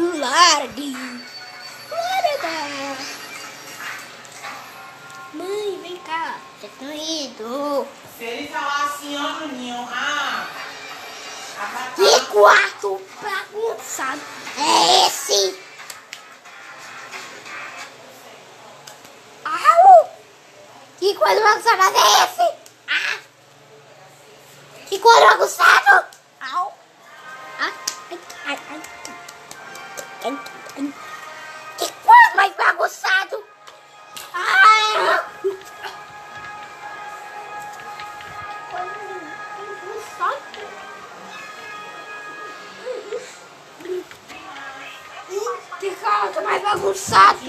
Largue. Larga. Mãe, vem cá. Você tá indo. Se ele falar assim, ó, Juninho, ah, batata... Que quarto bagunçado é esse? Au! Que quadro bagunçado é esse? Ah! Que quadro bagunçado! Au! Ai, ai, ai, ai. Que quadro mais bagunçado! Ai! Que quarto mais bagunçado!